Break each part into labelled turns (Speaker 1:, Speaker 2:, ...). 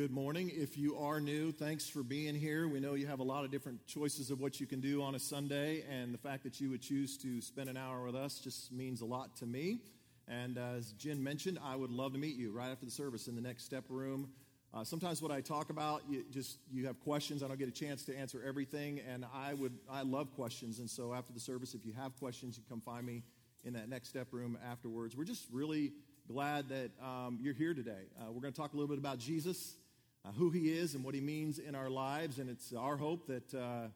Speaker 1: Good morning. If you are new, thanks for being here. We know you have a lot of different choices of what you can do on a Sunday, and the fact that you would choose to spend an hour with us just means a lot to me. And uh, as Jen mentioned, I would love to meet you right after the service in the next step room. Uh, sometimes what I talk about, you just you have questions. I don't get a chance to answer everything, and I would I love questions. And so after the service, if you have questions, you come find me in that next step room afterwards. We're just really glad that um, you're here today. Uh, we're going to talk a little bit about Jesus, uh, who he is, and what he means in our lives. And it's our hope that, uh,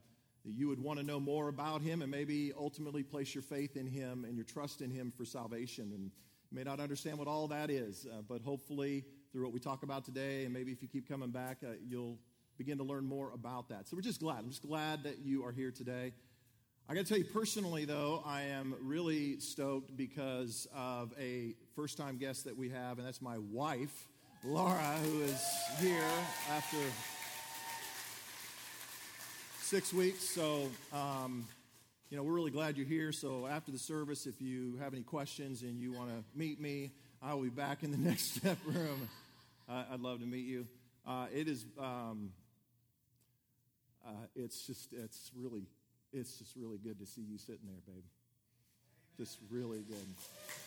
Speaker 1: that you would want to know more about him and maybe ultimately place your faith in him and your trust in him for salvation. And you may not understand what all that is, uh, but hopefully through what we talk about today, and maybe if you keep coming back, uh, you'll begin to learn more about that. So we're just glad. I'm just glad that you are here today. I got to tell you personally, though, I am really stoked because of a first time guest that we have, and that's my wife, Laura, who is here after six weeks. So, um, you know, we're really glad you're here. So, after the service, if you have any questions and you want to meet me, I will be back in the next step room. Uh, I'd love to meet you. Uh, it is, um, uh, it's just, it's really it's just really good to see you sitting there, babe. Just really good.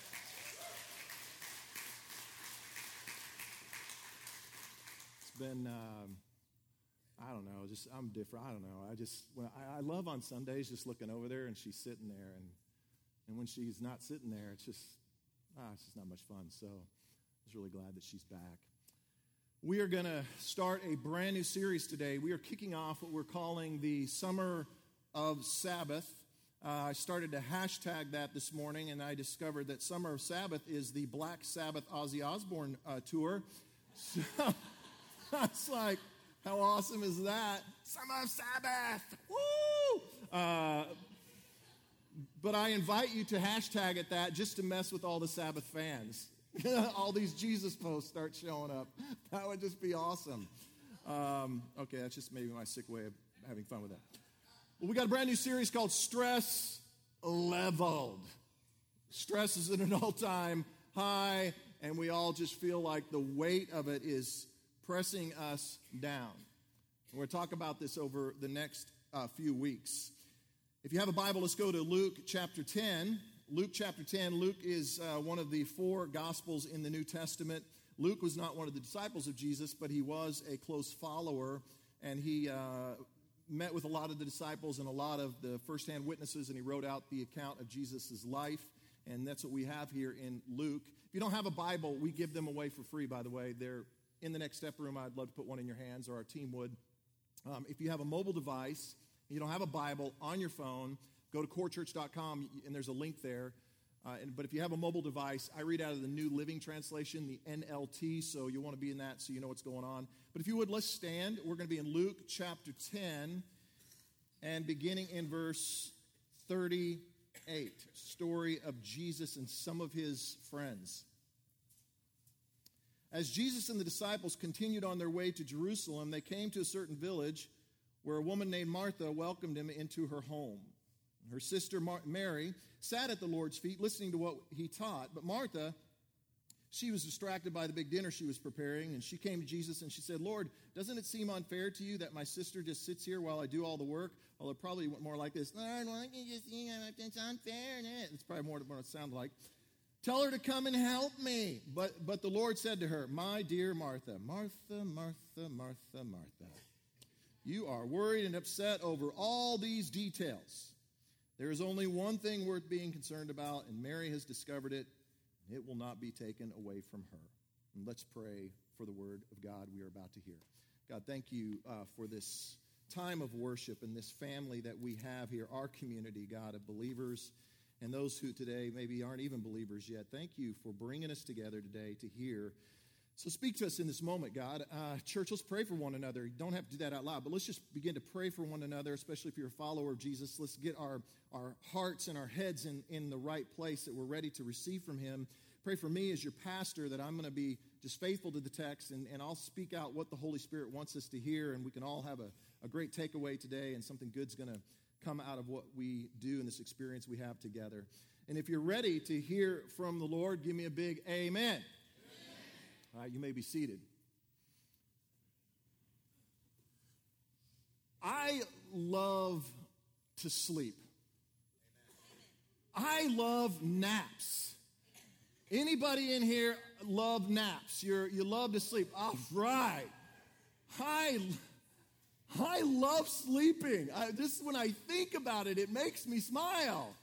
Speaker 1: Been, um, I don't know, just I'm different. I don't know. I just, when I, I love on Sundays just looking over there and she's sitting there, and and when she's not sitting there, it's just, ah, it's just not much fun. So I was really glad that she's back. We are going to start a brand new series today. We are kicking off what we're calling the Summer of Sabbath. Uh, I started to hashtag that this morning, and I discovered that Summer of Sabbath is the Black Sabbath Ozzy Osbourne uh, tour. So I was like, how awesome is that? Summer of Sabbath! Woo! Uh, but I invite you to hashtag it that just to mess with all the Sabbath fans. all these Jesus posts start showing up. That would just be awesome. Um, okay, that's just maybe my sick way of having fun with that. Well, we got a brand new series called Stress Leveled. Stress is at an all time high, and we all just feel like the weight of it is pressing us down. We're going to talk about this over the next uh, few weeks. If you have a Bible, let's go to Luke chapter 10. Luke chapter 10. Luke is uh, one of the four Gospels in the New Testament. Luke was not one of the disciples of Jesus, but he was a close follower, and he uh, met with a lot of the disciples and a lot of the firsthand witnesses, and he wrote out the account of Jesus' life. And that's what we have here in Luke. If you don't have a Bible, we give them away for free, by the way. They're in the next step room. I'd love to put one in your hands, or our team would. Um, if you have a mobile device, you don't have a Bible on your phone, go to corechurch.com, and there's a link there. Uh, and, but if you have a mobile device, I read out of the New Living Translation, the NLT, so you'll want to be in that so you know what's going on. But if you would, let's stand. We're going to be in Luke chapter 10 and beginning in verse 38, story of Jesus and some of his friends. As Jesus and the disciples continued on their way to Jerusalem, they came to a certain village where a woman named Martha welcomed him into her home. Her sister Mary sat at the Lord's feet listening to what he taught, but Martha, she was distracted by the big dinner she was preparing, and she came to Jesus and she said, Lord, doesn't it seem unfair to you that my sister just sits here while I do all the work? Well, it probably went more like this Lord, why don't you just, you it's unfair. It's probably more what it sounds like. Tell her to come and help me. But, but the Lord said to her, My dear Martha, Martha, Martha, Martha, Martha, you are worried and upset over all these details. There is only one thing worth being concerned about, and Mary has discovered it. It will not be taken away from her. And let's pray for the word of God we are about to hear. God, thank you uh, for this time of worship and this family that we have here, our community, God, of believers and those who today maybe aren't even believers yet. Thank you for bringing us together today to hear so speak to us in this moment, God. Uh, church, let's pray for one another. You don't have to do that out loud, but let's just begin to pray for one another, especially if you're a follower of Jesus. Let's get our, our hearts and our heads in, in the right place that we're ready to receive from Him. Pray for me as your pastor that I'm going to be just faithful to the text and, and I'll speak out what the Holy Spirit wants us to hear, and we can all have a, a great takeaway today, and something good's going to come out of what we do and this experience we have together. And if you're ready to hear from the Lord, give me a big amen. amen. All right, you may be seated. I love to sleep. I love naps. Anybody in here love naps? You're, you love to sleep. All right. I I love sleeping. I, just when I think about it, it makes me smile.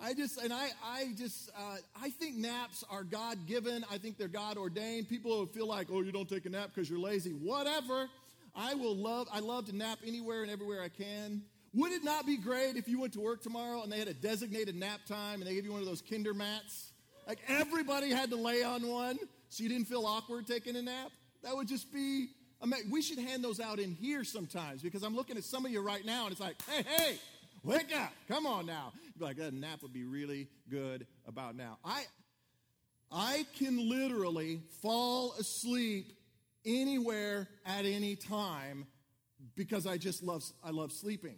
Speaker 1: I just and I I just uh, I think naps are God given. I think they're God ordained. People feel like, oh, you don't take a nap because you're lazy. Whatever. I will love. I love to nap anywhere and everywhere I can. Would it not be great if you went to work tomorrow and they had a designated nap time and they gave you one of those kinder mats? Like everybody had to lay on one so you didn't feel awkward taking a nap? That would just be we should hand those out in here sometimes because I'm looking at some of you right now and it's like, hey, hey, wake up. Come on now. You'd be like, that nap would be really good about now. I I can literally fall asleep anywhere at any time because I just love I love sleeping.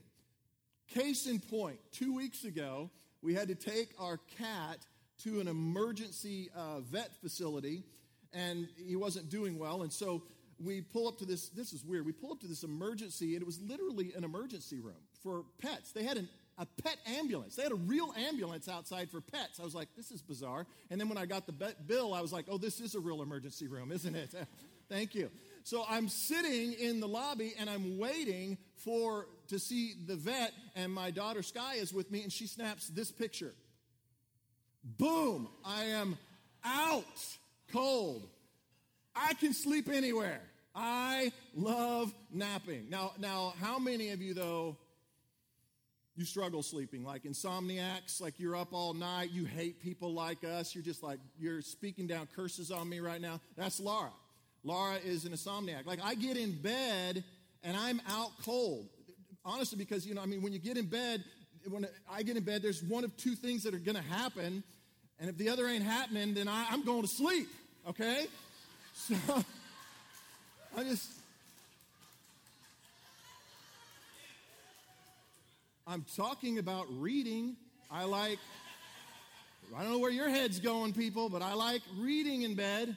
Speaker 1: Case in point, two weeks ago, we had to take our cat to an emergency uh, vet facility, and he wasn't doing well. And so we pull up to this, this is weird, we pull up to this emergency, and it was literally an emergency room for pets. They had an, a pet ambulance. They had a real ambulance outside for pets. I was like, this is bizarre. And then when I got the bill, I was like, oh, this is a real emergency room, isn't it? Thank you. So I'm sitting in the lobby and I'm waiting for to see the vet, and my daughter Sky is with me, and she snaps this picture. Boom! I am out cold. I can sleep anywhere. I love napping. Now, now, how many of you though you struggle sleeping? Like insomniacs, like you're up all night, you hate people like us, you're just like you're speaking down curses on me right now. That's Laura. Laura is an insomniac. Like I get in bed and I'm out cold honestly, because, you know, I mean, when you get in bed, when I get in bed, there's one of two things that are going to happen. And if the other ain't happening, then I, I'm going to sleep, okay? So I just. I'm talking about reading. I like, I don't know where your head's going, people, but I like reading in bed.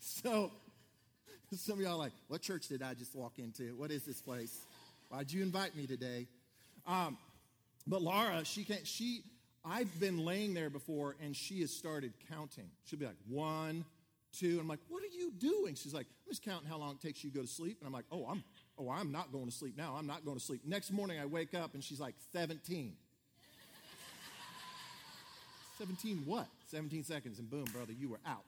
Speaker 1: so Some of y'all like, what church did I just walk into? What is this place? Why'd you invite me today? Um, but Laura, she can't, she, I've been laying there before and she has started counting. She'll be like, one, two. I'm like, what are you doing? She's like, I'm just counting how long it takes you to go to sleep. And I'm like, oh, I'm, oh, I'm not going to sleep now. I'm not going to sleep. Next morning I wake up and she's like, 17. 17 what? 17 seconds and boom, brother, you were out.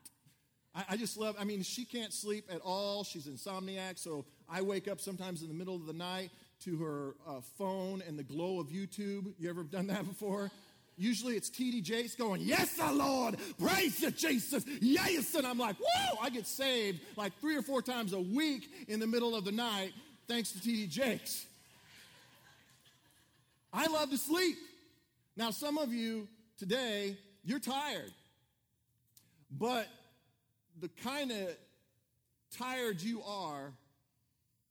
Speaker 1: I, I just love, I mean, she can't sleep at all. She's insomniac, so I wake up sometimes in the middle of the night to her uh, phone and the glow of YouTube. You ever done that before? Usually it's TD Jakes going, Yes, the Lord, praise you, Jesus, yes. And I'm like, Whoa, I get saved like three or four times a week in the middle of the night thanks to TD Jakes. I love to sleep. Now, some of you today, you're tired, but the kind of tired you are,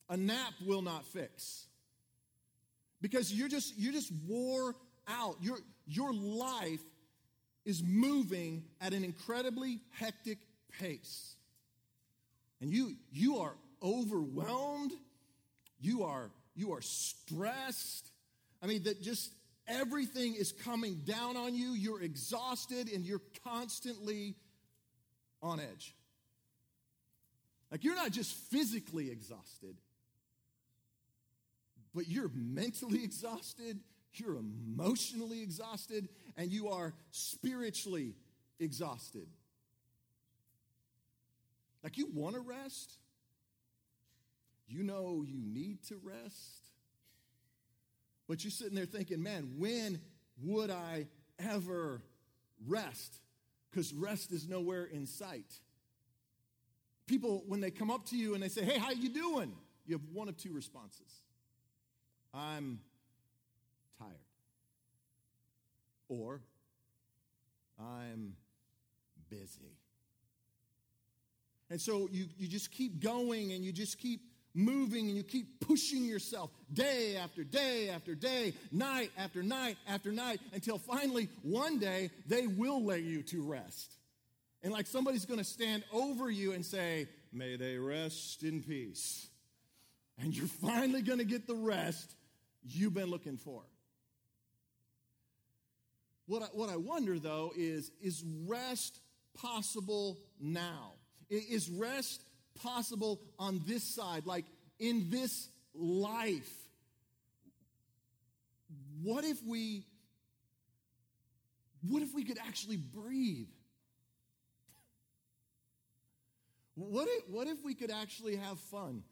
Speaker 1: a nap will not fix. Because you're just you're just wore out. Your your life is moving at an incredibly hectic pace. And you you are overwhelmed, you are you are stressed. I mean that just everything is coming down on you. You're exhausted and you're constantly on edge. Like you're not just physically exhausted, but you're mentally exhausted, you're emotionally exhausted, and you are spiritually exhausted. Like you want to rest, you know you need to rest, but you're sitting there thinking, man, when would I ever rest? because rest is nowhere in sight. People, when they come up to you and they say, hey, how you doing? You have one of two responses. I'm tired. Or I'm busy. And so you, you just keep going and you just keep moving and you keep pushing yourself day after day after day, night after night after night, until finally one day they will lay you to rest. And like somebody's going to stand over you and say, May they rest in peace. and you're finally going to get the rest you've been looking for. What I, what I wonder, though, is is rest possible now? Is rest possible on this side, like in this life? What if we what if we could actually breathe? What if, what if we could actually have fun?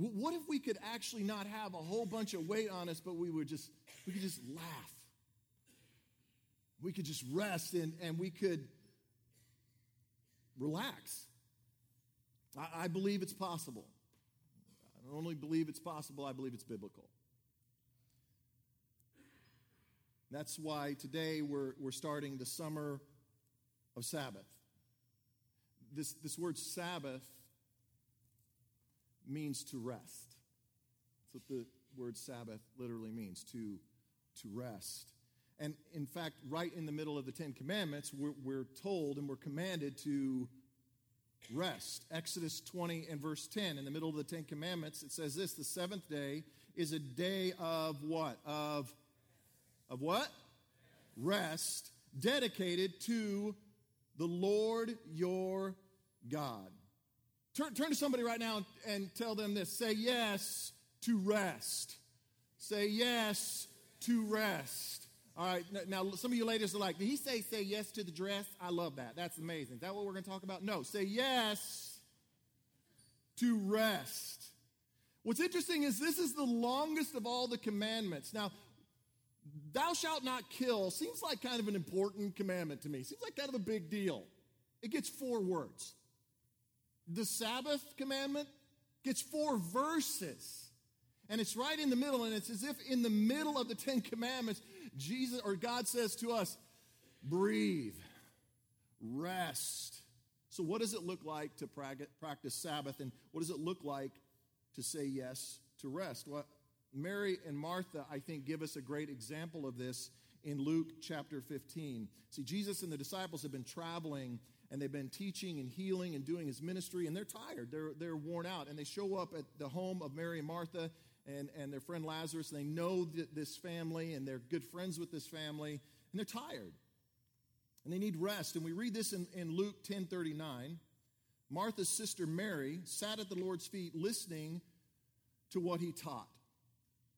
Speaker 1: What if we could actually not have a whole bunch of weight on us, but we would just we could just laugh. We could just rest and, and we could relax. I, I believe it's possible. I don't only believe it's possible, I believe it's biblical. That's why today we're, we're starting the summer of Sabbath. This, this word Sabbath means to rest. That's what the word Sabbath literally means to, to rest. And in fact, right in the middle of the Ten Commandments, we're, we're told and we're commanded to rest. Exodus 20 and verse 10, in the middle of the Ten Commandments, it says this the seventh day is a day of what? Of, of what? Rest, dedicated to the Lord your God. Turn, turn to somebody right now and tell them this. Say yes to rest. Say yes to rest. All right, now some of you ladies are like, did he say say yes to the dress? I love that. That's amazing. Is that what we're going to talk about? No, say yes to rest. What's interesting is this is the longest of all the commandments. Now, thou shalt not kill seems like kind of an important commandment to me. Seems like kind of a big deal. It gets four words. The Sabbath commandment gets four verses. And it's right in the middle, and it's as if in the middle of the Ten Commandments, Jesus or God says to us, breathe, rest. So, what does it look like to practice Sabbath, and what does it look like to say yes to rest? Well, Mary and Martha, I think, give us a great example of this in Luke chapter 15. See, Jesus and the disciples have been traveling and they've been teaching and healing and doing his ministry, and they're tired. They're, they're worn out. And they show up at the home of Mary and Martha and, and their friend Lazarus. And they know this family, and they're good friends with this family, and they're tired. And they need rest. And we read this in, in Luke 10 39. Martha's sister Mary sat at the Lord's feet listening to what he taught.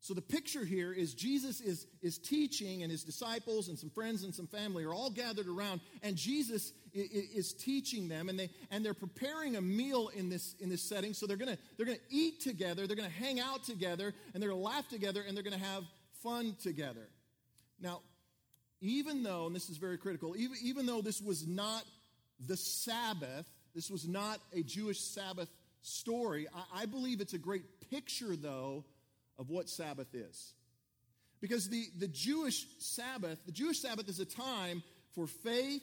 Speaker 1: So the picture here is Jesus is, is teaching, and his disciples and some friends and some family are all gathered around, and Jesus is, teaching them, and they and they're preparing a meal in this in this setting. So they're gonna they're gonna eat together, they're gonna hang out together, and they're gonna laugh together, and they're gonna have fun together. Now, even though, and this is very critical, even, even though this was not the Sabbath, this was not a Jewish Sabbath story, I, I believe it's a great picture, though of what Sabbath is. Because the, the Jewish Sabbath, the Jewish Sabbath is a time for faith,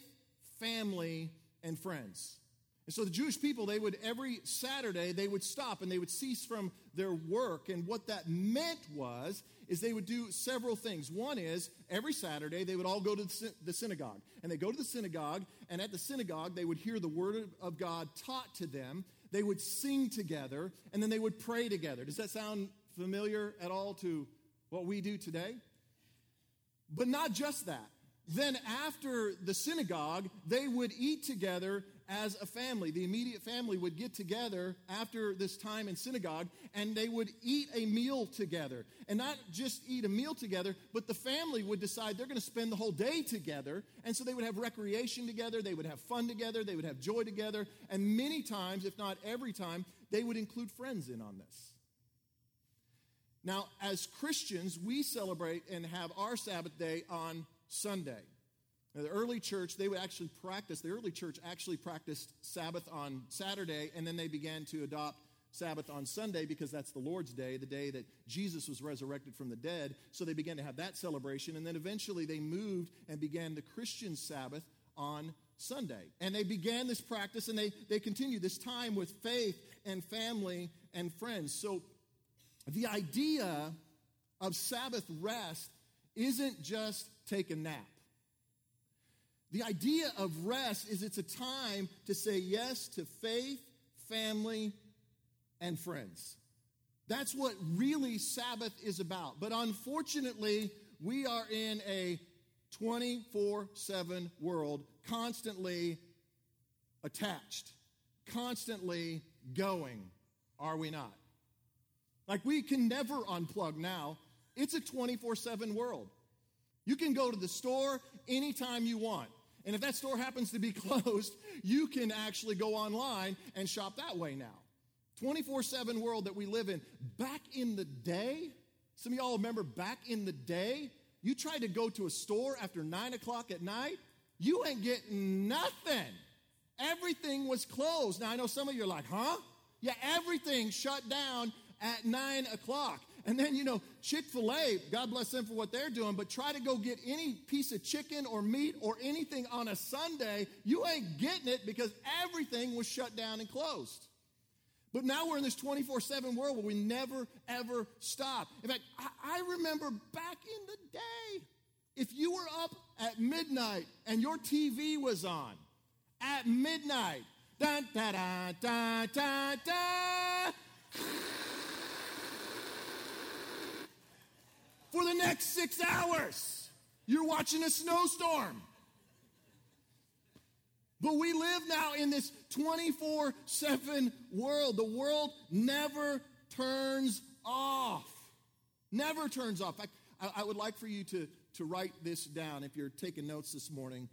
Speaker 1: family, and friends. And so the Jewish people, they would every Saturday, they would stop and they would cease from their work. And what that meant was, is they would do several things. One is every Saturday they would all go to the synagogue. And they go to the synagogue, and at the synagogue they would hear the word of God taught to them. They would sing together, and then they would pray together. Does that sound familiar at all to what we do today? But not just that. Then, after the synagogue, they would eat together as a family. The immediate family would get together after this time in synagogue and they would eat a meal together. And not just eat a meal together, but the family would decide they're going to spend the whole day together. And so they would have recreation together, they would have fun together, they would have joy together. And many times, if not every time, they would include friends in on this. Now, as Christians, we celebrate and have our Sabbath day on Sunday. Now, the early church, they would actually practice, the early church actually practiced Sabbath on Saturday, and then they began to adopt Sabbath on Sunday because that's the Lord's day, the day that Jesus was resurrected from the dead. So they began to have that celebration, and then eventually they moved and began the Christian Sabbath on Sunday. And they began this practice and they, they continued this time with faith and family and friends. So the idea of Sabbath rest isn't just take a nap. The idea of rest is it's a time to say yes to faith, family, and friends. That's what really Sabbath is about. But unfortunately, we are in a 24 7 world, constantly attached, constantly going, are we not? Like we can never unplug now. It's a 24 7 world. You can go to the store anytime you want. And if that store happens to be closed, you can actually go online and shop that way now. 24 7 world that we live in. Back in the day, some of y'all remember back in the day, you tried to go to a store after 9 o'clock at night, you ain't getting nothing. Everything was closed. Now, I know some of you are like, huh? Yeah, everything shut down at 9 o'clock. And then, you know, Chick fil A, God bless them for what they're doing, but try to go get any piece of chicken or meat or anything on a Sunday, you ain't getting it because everything was shut down and closed. But now we're in this 24 7 world where we never, ever stop. In fact, I, I remember back in the day, if you were up at midnight and your TV was on at midnight, da da da da da. For the next six hours, you're watching a snowstorm. But we live now in this 24 7 world. The world never turns off. Never turns off. I, I would like for you to, to write this down if you're taking notes this morning.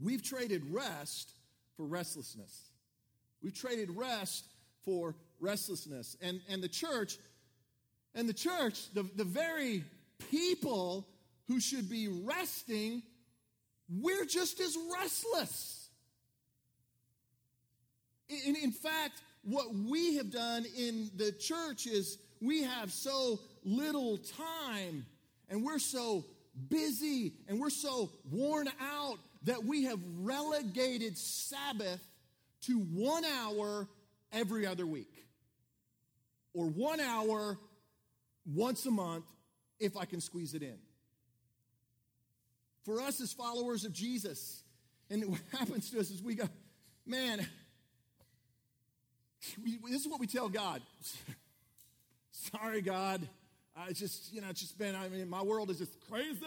Speaker 1: We've traded rest for restlessness. We've traded rest for restlessness. And, and the church, and the church, the, the very people who should be resting, we're just as restless. In, in fact, what we have done in the church is we have so little time and we're so busy and we're so worn out that we have relegated Sabbath to one hour every other week or one hour once a month if I can squeeze it in. For us as followers of Jesus, and what happens to us is we go, man, we, this is what we tell God. Sorry, God. I just, you know, it's just been, I mean, my world is just crazy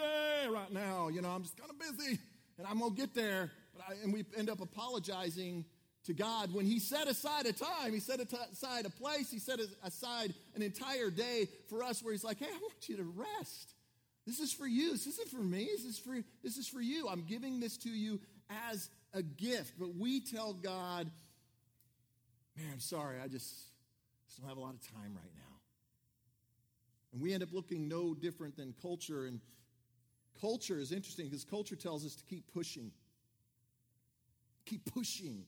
Speaker 1: right now. You know, I'm just kind of busy and I'm going to get there. But I, and we end up apologizing to God when He set aside a time, He set aside a place, He set aside an entire day for us where He's like, hey, I want you to rest. This is for you. This isn't for me. This is for, this is for you. I'm giving this to you as a gift. But we tell God, man, I'm sorry, I just, just don't have a lot of time right now. And we end up looking no different than culture. And culture is interesting because culture tells us to keep pushing. Keep pushing.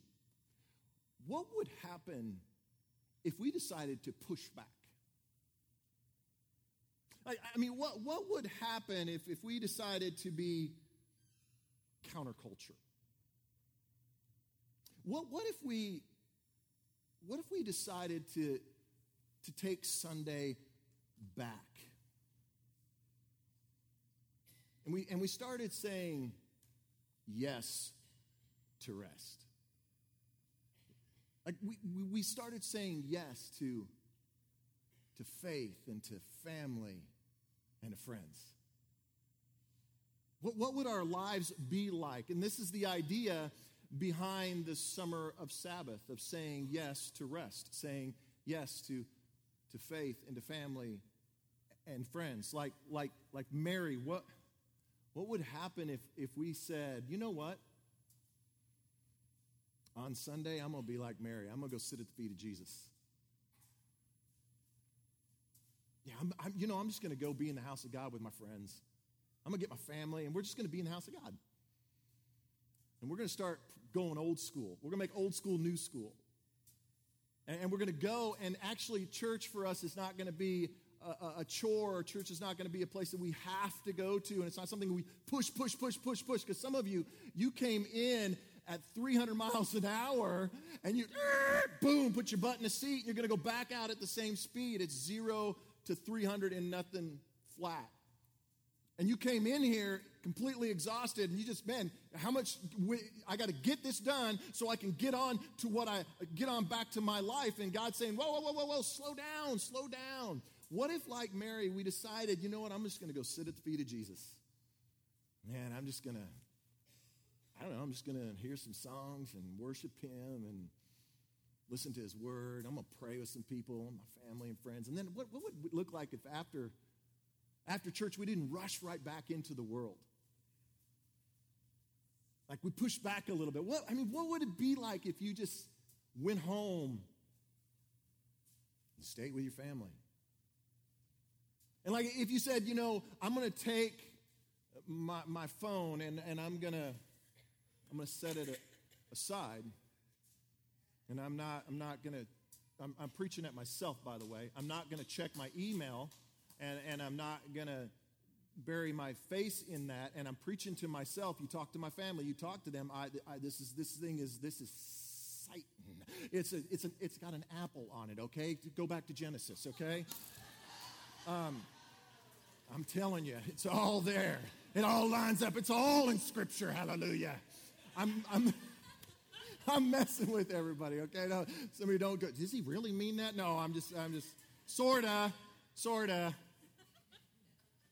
Speaker 1: What would happen if we decided to push back? I, I mean, what, what would happen if, if we decided to be counterculture? What, what if we what if we decided to, to take Sunday back? And we, and we started saying yes to rest. Like we, we started saying yes to, to faith and to family and to friends. What, what would our lives be like? And this is the idea behind the summer of Sabbath, of saying yes to rest, saying yes to, to faith and to family and friends. Like, like, like Mary, what, what would happen if, if we said, you know what? On Sunday, I'm going to be like Mary. I'm going to go sit at the feet of Jesus. Yeah, I'm, I'm, you know, I'm just going to go be in the house of God with my friends. I'm going to get my family, and we're just going to be in the house of God. And we're going to start going old school. We're going to make old school new school. And, and we're going to go, and actually, church for us is not going to be a, a, chore. Church is not going to be a place that we have to go to, and it's not something we push, push, push, push, push. Because some of you, you came in at 300 miles an hour, and you, boom, put your butt in the seat, you're going to go back out at the same speed. It's zero to 300 and nothing flat. and you came in here completely exhausted and you just man how much i got to get this done so i can get on to what i get on back to my life and god's saying whoa whoa whoa whoa whoa slow down slow down what if like mary we decided you know what i'm just going to go sit at the feet of jesus man i'm just going to i don't know i'm just going to hear some songs and worship him and listen to his word i'm going to pray with some people my family and friends and then what, what would it look like if after after church, we didn't rush right back into the world. Like we pushed back a little bit. What I mean, what would it be like if you just went home and stayed with your family? And like if you said, you know, I'm gonna take my, my phone and, and I'm gonna I'm gonna set it aside and I'm not I'm not gonna I'm, I'm preaching at myself by the way. I'm not gonna check my email and, and I'm not going to bury my face in that and I'm preaching to myself. You talk to my family, you talk to them. I, I, this is this thing is this is Satan. It's a, it's a, it's got an apple on it. Okay, go back to Genesis. Okay. Um, I'm telling you, it's all there. It all lines up. It's all in Scripture. Hallelujah. I'm I'm. I'm messing with everybody, okay? No, some of you don't go, does he really mean that? No, I'm just, I'm just, sorta, sorta.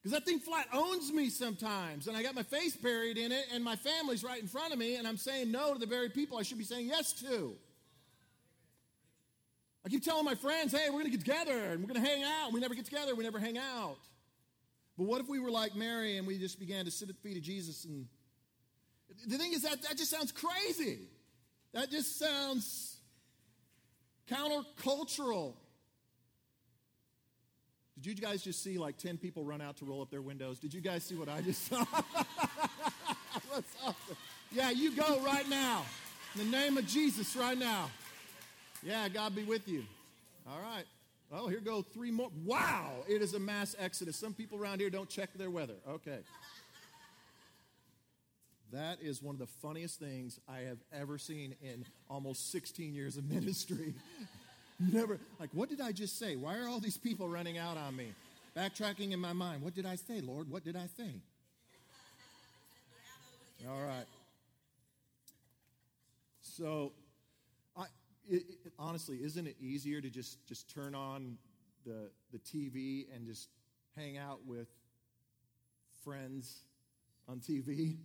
Speaker 1: Because that thing flat owns me sometimes, and I got my face buried in it, and my family's right in front of me, and I'm saying no to the very people I should be saying yes to. I keep telling my friends, hey, we're going to get together, and we're going to hang out. We never get together, we never hang out. But what if we were like Mary and we just began to sit at the feet of Jesus? And the thing is that that just sounds crazy. That just sounds countercultural. Did you guys just see like 10 people run out to roll up their windows? Did you guys see what I just saw? Awesome. Yeah, you go right now. In the name of Jesus, right now. Yeah, God be with you. All right. Well, here go three more. Wow, it is a mass exodus. Some people around here don't check their weather. Okay. That is one of the funniest things I have ever seen in almost 16 years of ministry. Never, like, what did I just say? Why are all these people running out on me? Backtracking in my mind. What did I say, Lord? What did I say? All right. So, I, it, it, honestly, isn't it easier to just, just turn on the, the TV and just hang out with friends on TV?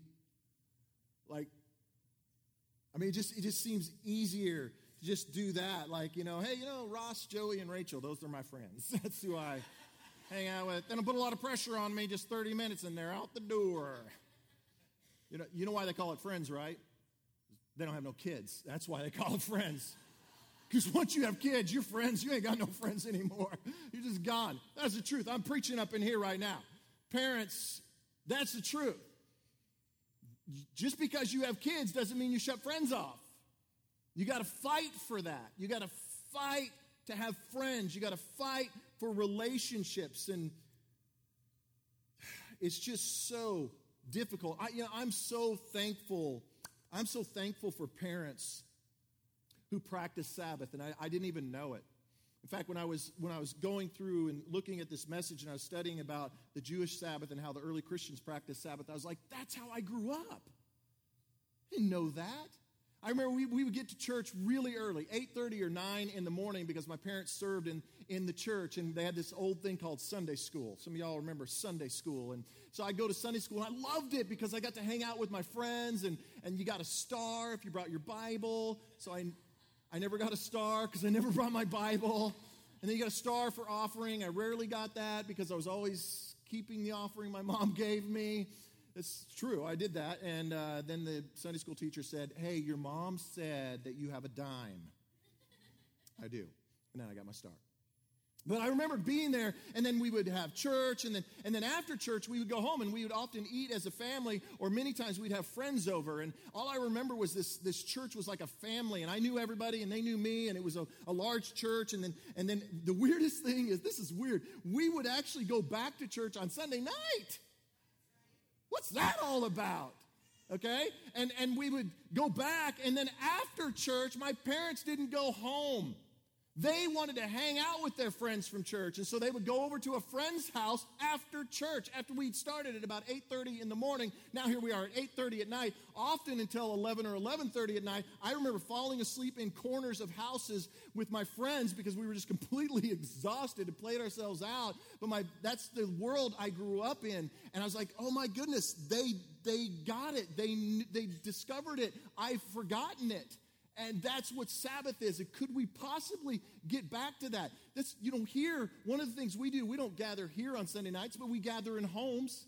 Speaker 1: Like, I mean, it just, it just seems easier to just do that. Like, you know, hey, you know, Ross, Joey, and Rachel, those are my friends. That's who I hang out with. Then I put a lot of pressure on me, just 30 minutes, and they're out the door. You know, you know why they call it friends, right? They don't have no kids. That's why they call it friends. Because once you have kids, you're friends. You ain't got no friends anymore. You're just gone. That's the truth. I'm preaching up in here right now. Parents, that's the truth. Just because you have kids doesn't mean you shut friends off. You got to fight for that. You got to fight to have friends. You got to fight for relationships. And it's just so difficult. I, you know, I'm so thankful. I'm so thankful for parents who practice Sabbath, and I, I didn't even know it. In fact, when I was when I was going through and looking at this message and I was studying about the Jewish Sabbath and how the early Christians practiced Sabbath, I was like, that's how I grew up. I didn't know that. I remember we, we would get to church really early, 8.30 or 9 in the morning because my parents served in, in the church and they had this old thing called Sunday school. Some of y'all remember Sunday school. And so I go to Sunday school and I loved it because I got to hang out with my friends and, and you got a star if you brought your Bible. So I, I never got a star because I never brought my Bible. And then you got a star for offering. I rarely got that because I was always keeping the offering my mom gave me. It's true. I did that. And uh, then the Sunday school teacher said, Hey, your mom said that you have a dime. I do. And then I got my start. But I remember being there, and then we would have church, and then, and then after church, we would go home, and we would often eat as a family, or many times we'd have friends over. And all I remember was this, this church was like a family, and I knew everybody, and they knew me, and it was a, a large church. And then, and then the weirdest thing is this is weird. We would actually go back to church on Sunday night. What's that all about? Okay? And, and we would go back, and then after church, my parents didn't go home. They wanted to hang out with their friends from church, and so they would go over to a friend's house after church, after we'd started at about 8:30 in the morning. Now here we are at 8:30 at night, often until 11 or 11:30 at night. I remember falling asleep in corners of houses with my friends because we were just completely exhausted and played ourselves out. But my that's the world I grew up in, and I was like, "Oh my goodness, they they got it. They they discovered it. I've forgotten it." And that's what Sabbath is. Could we possibly get back to that? That's, you know, here, one of the things we do, we don't gather here on Sunday nights, but we gather in homes.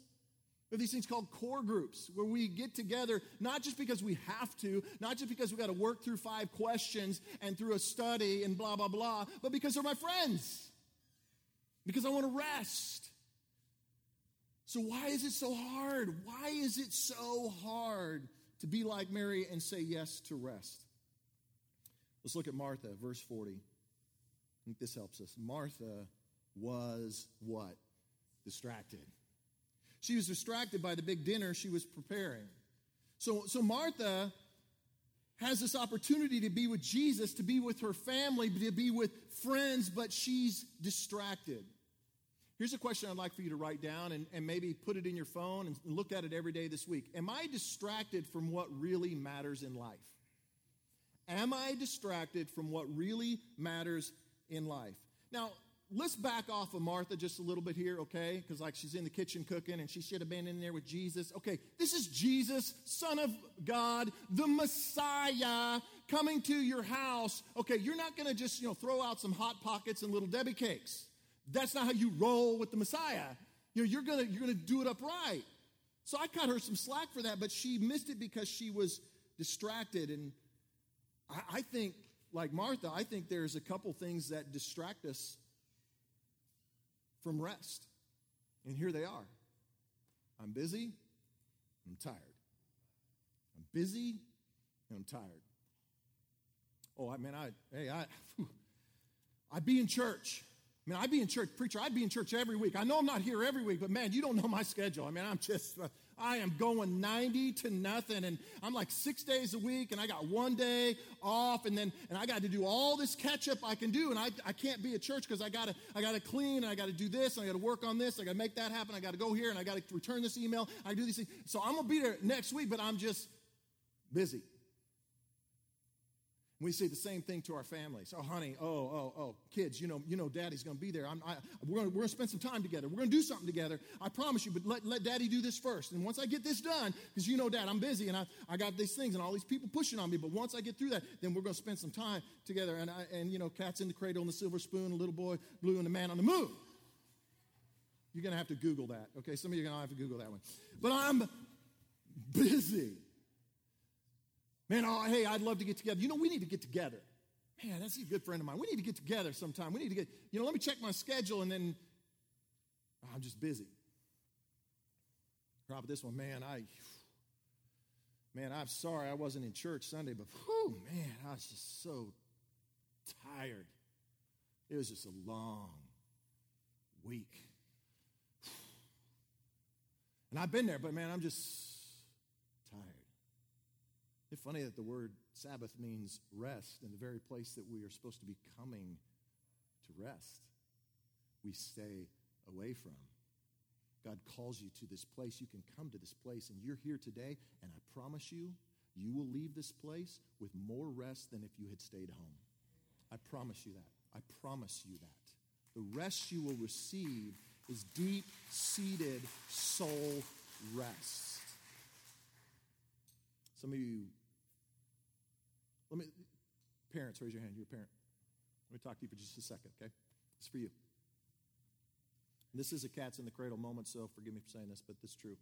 Speaker 1: There are these things called core groups where we get together not just because we have to, not just because we got to work through five questions and through a study and blah, blah, blah, but because they're my friends. Because I want to rest. So, why is it so hard? Why is it so hard to be like Mary and say yes to rest? Let's look at Martha, verse 40. I think this helps us. Martha was what? Distracted. She was distracted by the big dinner she was preparing. So, so Martha has this opportunity to be with Jesus, to be with her family, to be with friends, but she's distracted. Here's a question I'd like for you to write down and, and maybe put it in your phone and look at it every day this week. Am I distracted from what really matters in life? Am I distracted from what really matters in life? Now, let's back off of Martha just a little bit here, okay? Because, like, she's in the kitchen cooking and she should have been in there with Jesus. Okay, this is Jesus, Son of God, the Messiah, coming to your house. Okay, you're not going to just, you know, throw out some Hot Pockets and Little Debbie cakes. That's not how you roll with the Messiah. You know, you're going to you're going to do it upright. So I cut her some slack for that, but she missed it because she was distracted and I, I think, like Martha, I think there's a couple things that distract us from rest. And here they are I'm busy, I'm tired. I'm busy, and I'm tired. Oh, I mean, I, hey, I, I'd be in church. I mean, I'd be in church, preacher, I'd be in church every week. I know I'm not here every week, but man, you don't know my schedule. I mean, I'm just, I am going 90 to nothing. And I'm like six days a week, and I got one day off, and then and I got to do all this catch up I can do. And I, I can't be at church because I gotta I gotta clean and I gotta do this, and I gotta work on this, I gotta make that happen, I gotta go here, and I gotta return this email, I do these things. So I'm gonna be there next week, but I'm just busy. We say the same thing to our families. Oh, honey, oh, oh, oh, kids, you know, you know, daddy's going to be there. I'm, I, we're going to spend some time together. We're going to do something together. I promise you, but let, let daddy do this first. And once I get this done, because you know, dad, I'm busy and I, I got these things and all these people pushing on me. But once I get through that, then we're going to spend some time together. And, I, and you know, cats in the cradle and the silver spoon, a little boy blue and the man on the moon. You're going to have to Google that. Okay, some of you are going to have to Google that one. But I'm busy. Man, oh, hey, I'd love to get together. You know, we need to get together. Man, that's a good friend of mine. We need to get together sometime. We need to get, you know, let me check my schedule and then oh, I'm just busy. Robert, this one, man, I, man, I'm sorry I wasn't in church Sunday, but whew, man, I was just so tired. It was just a long week. And I've been there, but man, I'm just it's funny that the word Sabbath means rest, and the very place that we are supposed to be coming to rest, we stay away from. God calls you to this place. You can come to this place, and you're here today, and I promise you, you will leave this place with more rest than if you had stayed home. I promise you that. I promise you that. The rest you will receive is deep seated soul rest. Some of you let me, parents, raise your hand. You're a parent. Let me talk to you for just a second, okay? It's for you. This is a cat's in the cradle moment, so forgive me for saying this, but this is true.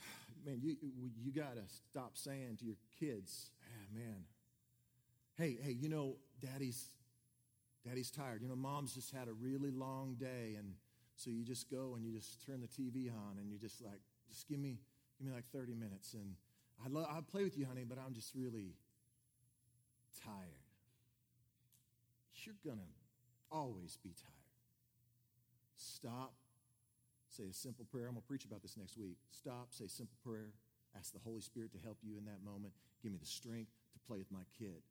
Speaker 1: Man, you, you got to stop saying to your kids, ah, man, hey, hey, you know, daddy's, daddy's tired. You know, mom's just had a really long day, and so you just go and you just turn the TV on, and you just like, just give me, give me like 30 minutes, and I love, I'll play with you, honey, but I'm just really tired. You're going to always be tired. Stop. Say a simple prayer. I'm going to preach about this next week. Stop. Say simple prayer. Ask the Holy Spirit to help you in that moment. Give me the strength to play with my kid.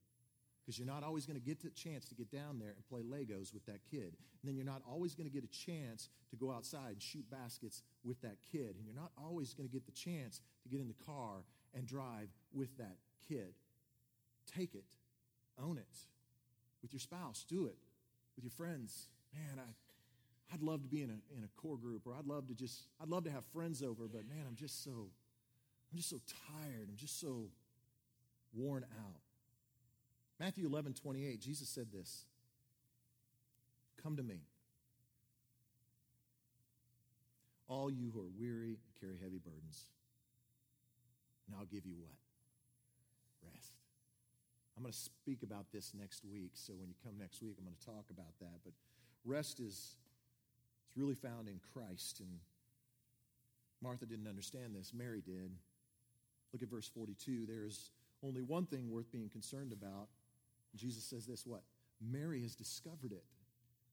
Speaker 1: because you're not always going to get the chance to get down there and play Legos with that kid. And then you're not always going to get a chance to go outside and shoot baskets with that kid. And you're not always going to get the chance to get in the car and drive with that kid. Take it, own it. With your spouse, do it. With your friends, man, I, I'd love to be in a, in a core group, or I'd love to just, I'd love to have friends over, but man, I'm just so, I'm just so tired. I'm just so worn out. Matthew 11, 28, Jesus said this Come to me, all you who are weary and carry heavy burdens, and I'll give you what? Rest. I'm going to speak about this next week, so when you come next week, I'm going to talk about that. But rest is it's really found in Christ, and Martha didn't understand this. Mary did. Look at verse 42. There is only one thing worth being concerned about. Jesus says this what? Mary has discovered it.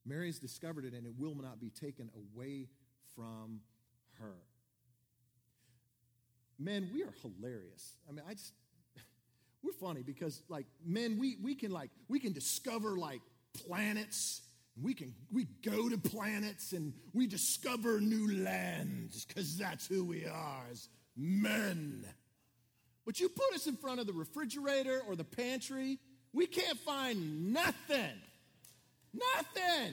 Speaker 1: Mary has discovered it, and it will not be taken away from her. Men, we are hilarious. I mean, I just, we're funny because, like, men, we, we can, like, we can discover, like, planets. We can, we go to planets and we discover new lands because that's who we are as men. But you put us in front of the refrigerator or the pantry, we can't find nothing. Nothing.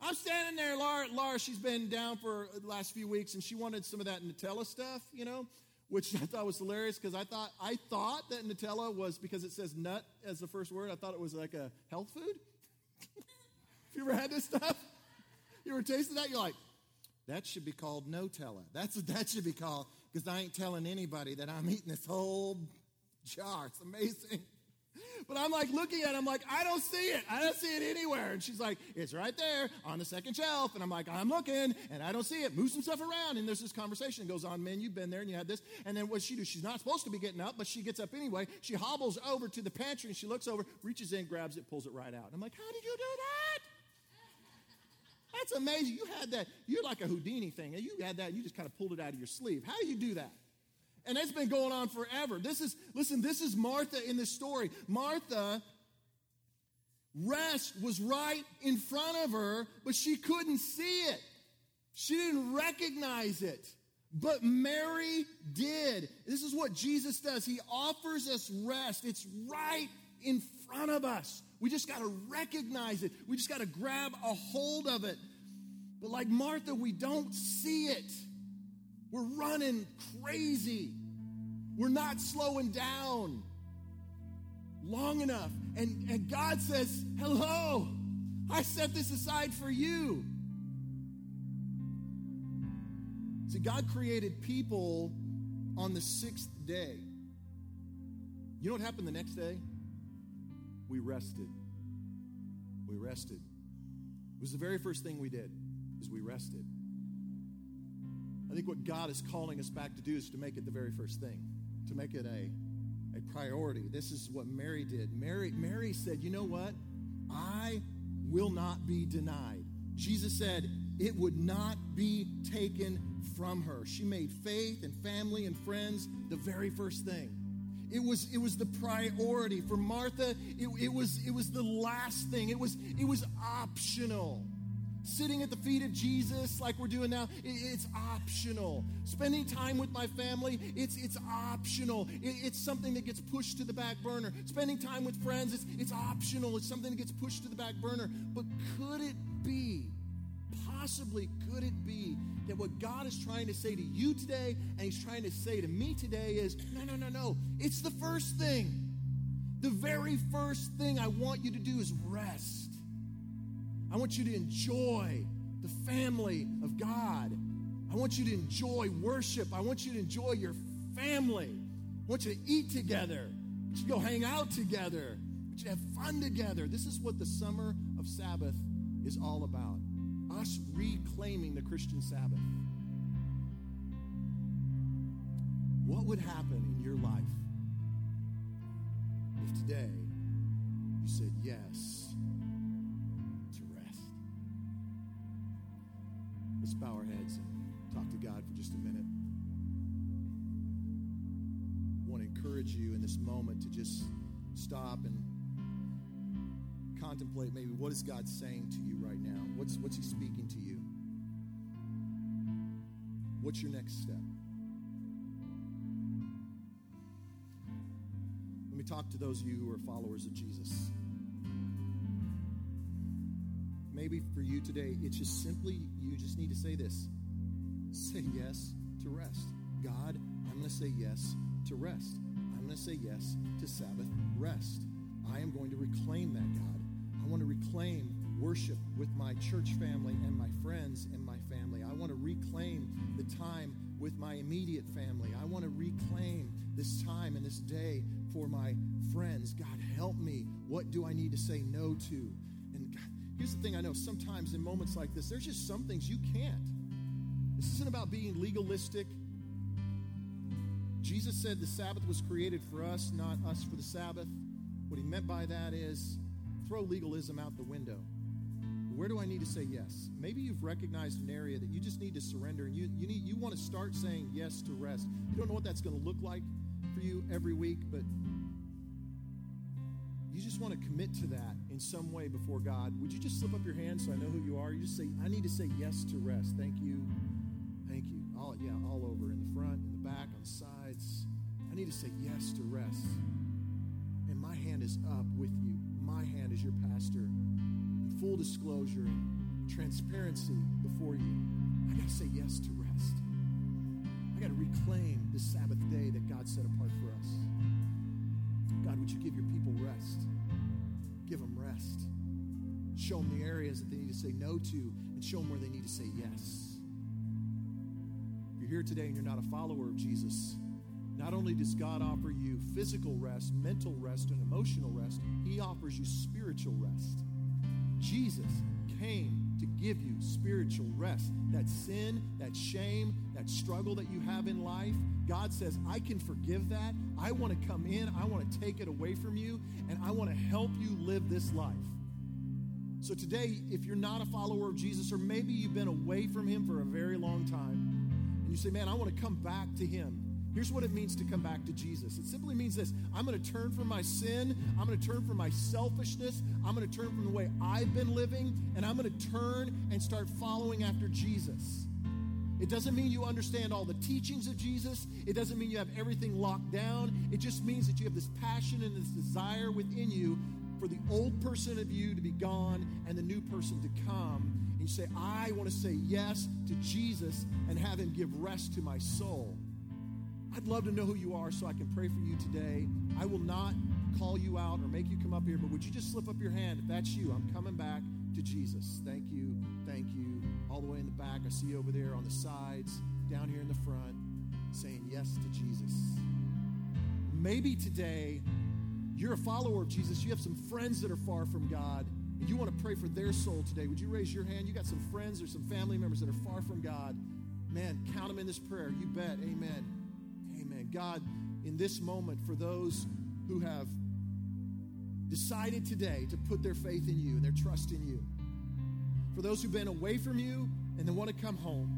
Speaker 1: I'm standing there, Laura, Laura, she's been down for the last few weeks, and she wanted some of that Nutella stuff, you know, which I thought was hilarious because I thought I thought that Nutella was because it says nut as the first word. I thought it was like a health food. Have you ever had this stuff? You ever tasted that? You're like, that should be called Nutella. That's what that should be called because I ain't telling anybody that I'm eating this whole jar. It's amazing. But I'm like looking at it, I'm like, I don't see it. I don't see it anywhere. And she's like, it's right there on the second shelf. And I'm like, I'm looking and I don't see it. Move some stuff around. And there's this conversation that goes on, man, you've been there and you had this. And then what she do? She's not supposed to be getting up, but she gets up anyway. She hobbles over to the pantry and she looks over, reaches in, grabs it, pulls it right out. And I'm like, how did you do that? That's amazing. You had that. You're like a Houdini thing. And you had that. You just kind of pulled it out of your sleeve. How do you do that? And that's been going on forever. This is, listen, this is Martha in this story. Martha, rest was right in front of her, but she couldn't see it. She didn't recognize it. But Mary did. This is what Jesus does. He offers us rest. It's right in front of us. We just got to recognize it. We just got to grab a hold of it. But like Martha, we don't see it. We're running crazy. We're not slowing down long enough. And, and God says, Hello, I set this aside for you. See, God created people on the sixth day. You know what happened the next day? We rested. We rested. It was the very first thing we did, is we rested. I think what God is calling us back to do is to make it the very first thing, to make it a, a priority. This is what Mary did. Mary, Mary said, You know what? I will not be denied. Jesus said, It would not be taken from her. She made faith and family and friends the very first thing. It was, it was the priority. For Martha, it, it, was, it was the last thing. It was, it was optional. Sitting at the feet of Jesus, like we're doing now, it's optional. Spending time with my family, it's, it's optional. it's something that gets pushed to the back burner. Spending time with friends, it's, it's optional. It's something that gets pushed to the back burner. But could it be, possibly could it be, that what God is trying to say to you today and He's trying to say to me today is no, no, no, no. It's the first thing. The very first thing I want you to do is rest. I want you to enjoy the family of God. I want you to enjoy worship. I want you to enjoy your family. I want you to eat together. I want you to go hang out together. I want you to have fun together. This is what the summer of Sabbath is all about us reclaiming the Christian Sabbath. What would happen in your life if today you said yes Let's bow our heads and talk to God for just a minute. I want to encourage you in this moment to just stop and contemplate maybe what is God saying to you right now? What's, what's He speaking to you? What's your next step? Let me talk to those of you who are followers of Jesus. Maybe for you today, it's just simply you just need to say this say yes to rest. God, I'm going to say yes to rest. I'm going to say yes to Sabbath rest. I am going to reclaim that, God. I want to reclaim worship with my church family and my friends and my family. I want to reclaim the time with my immediate family. I want to reclaim this time and this day for my friends. God, help me. What do I need to say no to? Here's the thing I know sometimes in moments like this, there's just some things you can't. This isn't about being legalistic. Jesus said the Sabbath was created for us, not us for the Sabbath. What he meant by that is throw legalism out the window. Where do I need to say yes? Maybe you've recognized an area that you just need to surrender and you, you need you want to start saying yes to rest. You don't know what that's going to look like for you every week, but you just want to commit to that in some way before God. Would you just slip up your hand so I know who you are? You just say, I need to say yes to rest. Thank you. Thank you. All yeah, all over in the front, in the back, on the sides. I need to say yes to rest And my hand is up with you. My hand is your pastor. In full disclosure and transparency before you. I got to say yes to rest. I got to reclaim the Sabbath day that God set apart for us. God, would you give your people rest? Give them rest. Show them the areas that they need to say no to and show them where they need to say yes. If you're here today and you're not a follower of Jesus, not only does God offer you physical rest, mental rest, and emotional rest, He offers you spiritual rest. Jesus came to give you spiritual rest. That sin, that shame, that struggle that you have in life, God says, I can forgive that. I want to come in, I want to take it away from you, and I want to help you live this life. So today, if you're not a follower of Jesus, or maybe you've been away from Him for a very long time, and you say, Man, I want to come back to Him. Here's what it means to come back to Jesus it simply means this I'm going to turn from my sin, I'm going to turn from my selfishness, I'm going to turn from the way I've been living, and I'm going to turn and start following after Jesus. It doesn't mean you understand all the teachings of Jesus. It doesn't mean you have everything locked down. It just means that you have this passion and this desire within you for the old person of you to be gone and the new person to come. And you say, I want to say yes to Jesus and have him give rest to my soul. I'd love to know who you are so I can pray for you today. I will not call you out or make you come up here, but would you just slip up your hand if that's you? I'm coming back to Jesus. Thank you. Thank you. All the way in the back. I see you over there on the sides, down here in the front, saying yes to Jesus. Maybe today you're a follower of Jesus. You have some friends that are far from God, and you want to pray for their soul today. Would you raise your hand? You got some friends or some family members that are far from God. Man, count them in this prayer. You bet. Amen. Amen. God, in this moment, for those who have decided today to put their faith in you and their trust in you, for those who've been away from you and then want to come home,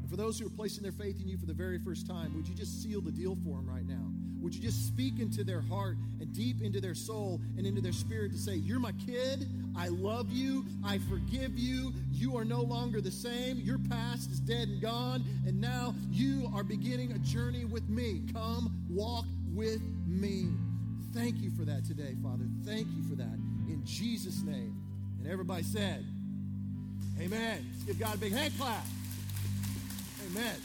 Speaker 1: and for those who are placing their faith in you for the very first time, would you just seal the deal for them right now? Would you just speak into their heart and deep into their soul and into their spirit to say, You're my kid. I love you. I forgive you. You are no longer the same. Your past is dead and gone. And now you are beginning a journey with me. Come walk with me. Thank you for that today, Father. Thank you for that. In Jesus' name. And everybody said, Amen. Let's give God a big hand clap. Amen.